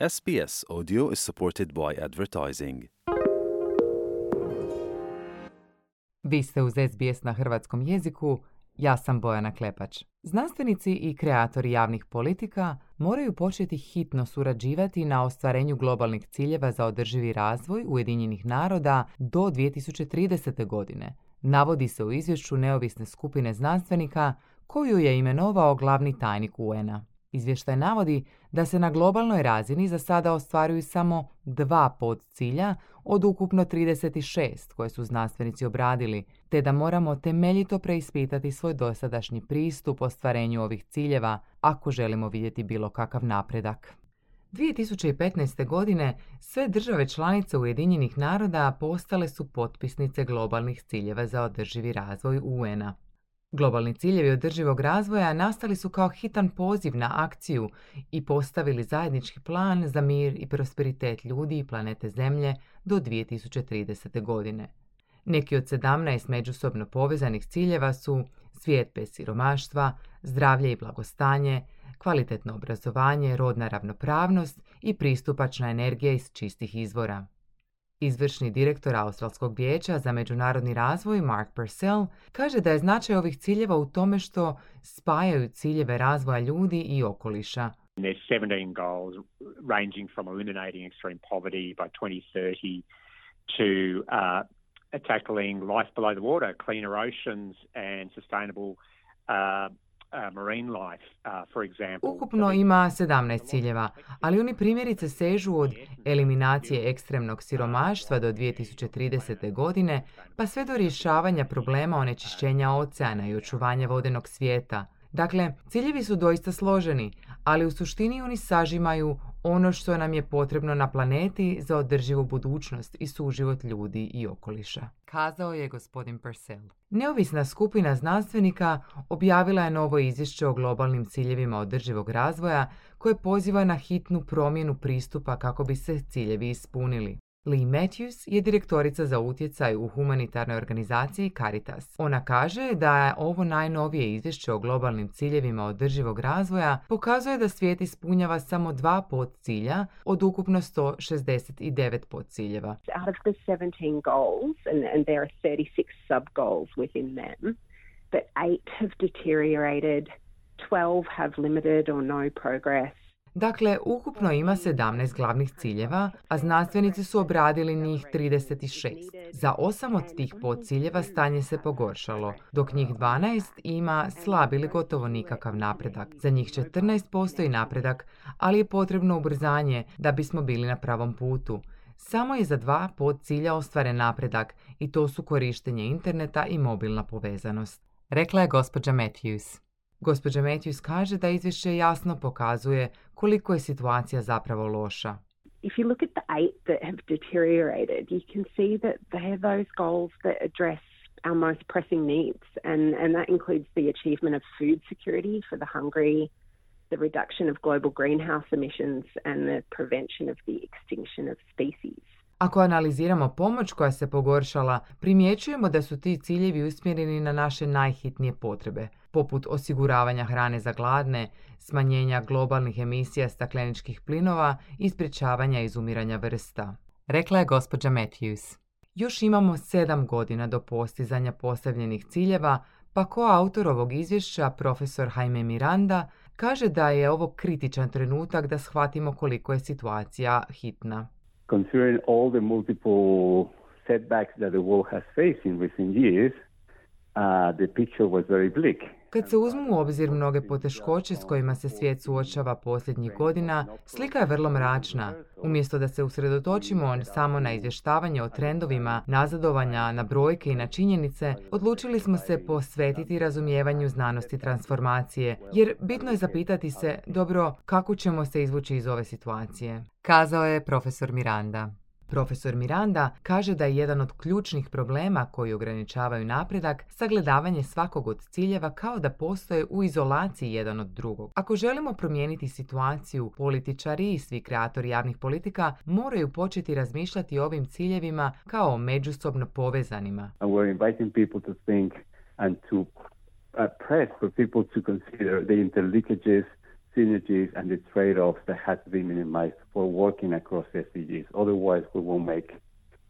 SBS Audio is supported by advertising. Vi ste uz SBS na hrvatskom jeziku, ja sam Bojana Klepač. Znanstvenici i kreatori javnih politika moraju početi hitno surađivati na ostvarenju globalnih ciljeva za održivi razvoj Ujedinjenih naroda do 2030. godine. Navodi se u izvješću neovisne skupine znanstvenika koju je imenovao glavni tajnik UN-a. Izvještaj navodi da se na globalnoj razini za sada ostvaruju samo dva podcilja od ukupno 36 koje su znanstvenici obradili, te da moramo temeljito preispitati svoj dosadašnji pristup ostvarenju ovih ciljeva ako želimo vidjeti bilo kakav napredak. 2015. godine sve države članice Ujedinjenih naroda postale su potpisnice globalnih ciljeva za održivi razvoj UN-a. Globalni ciljevi održivog razvoja nastali su kao hitan poziv na akciju i postavili zajednički plan za mir i prosperitet ljudi i planete Zemlje do 2030. godine. Neki od 17 međusobno povezanih ciljeva su svijet bez siromaštva, zdravlje i blagostanje, kvalitetno obrazovanje, rodna ravnopravnost i pristupačna energija iz čistih izvora. Izvršni direktor Australskog vijeća za međunarodni razvoj Mark Purcell kaže da je značaj ovih ciljeva u tome što spajaju ciljeve razvoja ljudi i okoliša. There's 17 goals ranging from eliminating extreme poverty by 2030 to uh, tackling life below the water, cleaner oceans and sustainable uh, Ukupno ima 17 ciljeva, ali oni primjerice sežu od eliminacije ekstremnog siromaštva do 2030. godine, pa sve do rješavanja problema onečišćenja oceana i očuvanja vodenog svijeta. Dakle, ciljevi su doista složeni, ali u suštini oni sažimaju ono što nam je potrebno na planeti za održivu budućnost i suživot ljudi i okoliša. Kazao je gospodin Purcell. Neovisna skupina znanstvenika objavila je novo izvješće o globalnim ciljevima održivog razvoja koje poziva na hitnu promjenu pristupa kako bi se ciljevi ispunili. Lee Matthews je direktorica za utjecaj u humanitarnoj organizaciji Caritas. Ona kaže da ovo najnovije izvješće o globalnim ciljevima održivog razvoja pokazuje da svijet ispunjava samo dva podcilja od ukupno 169 podciljeva. Out of the 17 goals, and, and there are 36 sub-goals within them, but eight have deteriorated, 12 have limited or no progress, Dakle, ukupno ima 17 glavnih ciljeva, a znanstvenici su obradili njih 36. Za osam od tih podciljeva stanje se pogoršalo, dok njih 12 ima slab ili gotovo nikakav napredak. Za njih 14 postoji napredak, ali je potrebno ubrzanje da bismo bili na pravom putu. Samo je za dva podcilja ostvaren napredak i to su korištenje interneta i mobilna povezanost. Rekla je gospođa Matthews. Gospođa Matthews kaže da izvješće jasno pokazuje koliko je situacija zapravo loša. If you look at the eight that have deteriorated, you can see that they are those goals that address our most pressing needs, and, and that includes the achievement of food security for the hungry, the reduction of global greenhouse emissions, and the prevention of the extinction of species. Ako analiziramo pomoć koja se pogoršala, primjećujemo da su ti ciljevi usmjereni na naše najhitnije potrebe, poput osiguravanja hrane za gladne, smanjenja globalnih emisija stakleničkih plinova i sprječavanja izumiranja vrsta. Rekla je gospođa Matthews. Još imamo sedam godina do postizanja postavljenih ciljeva, pa ko autor ovog izvješća, profesor Jaime Miranda, kaže da je ovo kritičan trenutak da shvatimo koliko je situacija hitna. Considering all the multiple setbacks that the world has faced in recent years, uh, the picture was very bleak. Kad se uzmu u obzir mnoge poteškoće s kojima se svijet suočava posljednjih godina, slika je vrlo mračna. Umjesto da se usredotočimo samo na izvještavanje o trendovima, nazadovanja, na brojke i na činjenice, odlučili smo se posvetiti razumijevanju znanosti transformacije, jer bitno je zapitati se, dobro, kako ćemo se izvući iz ove situacije. Kazao je profesor Miranda. Profesor Miranda kaže da je jedan od ključnih problema koji ograničavaju napredak sagledavanje svakog od ciljeva kao da postoje u izolaciji jedan od drugog. Ako želimo promijeniti situaciju, političari i svi kreatori javnih politika moraju početi razmišljati o ovim ciljevima kao međusobno povezanima. And we're inviting people to think and to uh, press for synergies and the trade-offs that have to be minimized for working across SDGs. Otherwise, we won't make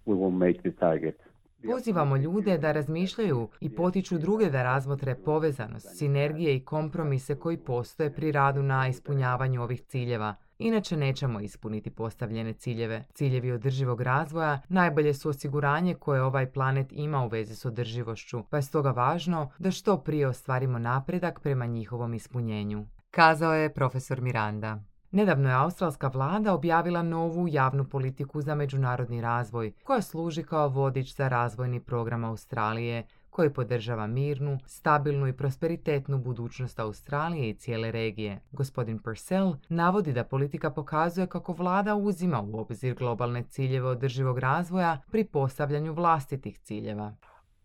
we won't make the target. Pozivamo ljude da razmišljaju i potiču druge da razmotre povezanost, sinergije i kompromise koji postoje pri radu na ispunjavanju ovih ciljeva. Inače nećemo ispuniti postavljene ciljeve. Ciljevi održivog razvoja najbolje su osiguranje koje ovaj planet ima u vezi s održivošću, pa je stoga važno da što prije ostvarimo napredak prema njihovom ispunjenju. Kazao je profesor Miranda. Nedavno je australska vlada objavila novu javnu politiku za međunarodni razvoj, koja služi kao vodič za razvojni program Australije, koji podržava mirnu, stabilnu i prosperitetnu budućnost Australije i cijele regije. Gospodin Purcell navodi da politika pokazuje kako vlada uzima u obzir globalne ciljeve održivog razvoja pri postavljanju vlastitih ciljeva.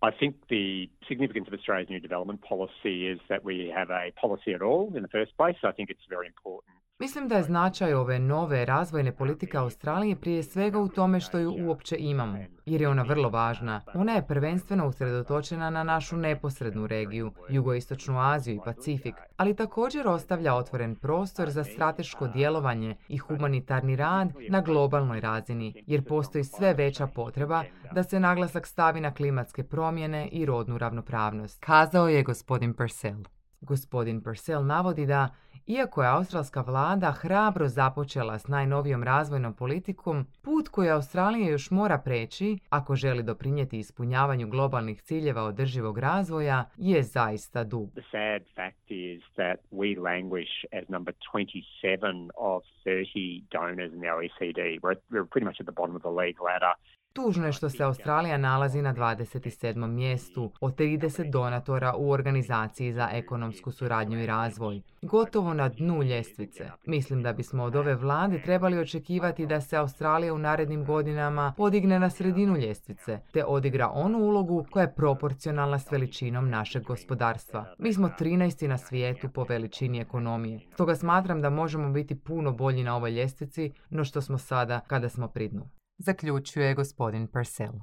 I think the significance of Australia's new development policy is that we have a policy at all in the first place. I think it's very important Mislim da je značaj ove nove razvojne politike Australije prije svega u tome što ju uopće imamo, jer je ona vrlo važna. Ona je prvenstveno usredotočena na našu neposrednu regiju, jugoistočnu Aziju i Pacifik, ali također ostavlja otvoren prostor za strateško djelovanje i humanitarni rad na globalnoj razini, jer postoji sve veća potreba da se naglasak stavi na klimatske promjene i rodnu ravnopravnost, kazao je gospodin Purcell. Gospodin Purcell navodi da iako je australska vlada hrabro započela s najnovijom razvojnom politikom, put koji Australija još mora preći, ako želi doprinijeti ispunjavanju globalnih ciljeva održivog razvoja, je zaista dug. The sad fact is that we languish as number 27 of 30 donors in the OECD. We're, we're pretty much at the bottom of the league ladder. Tužno je što se Australija nalazi na 27. mjestu od 30 donatora u Organizaciji za ekonomsku suradnju i razvoj. Gotovo na dnu ljestvice. Mislim da bismo od ove vlade trebali očekivati da se Australija u narednim godinama podigne na sredinu ljestvice, te odigra onu ulogu koja je proporcionalna s veličinom našeg gospodarstva. Mi smo 13. na svijetu po veličini ekonomije. Stoga smatram da možemo biti puno bolji na ovoj ljestvici no što smo sada kada smo pri dnu zaključuje gospodin Purcell.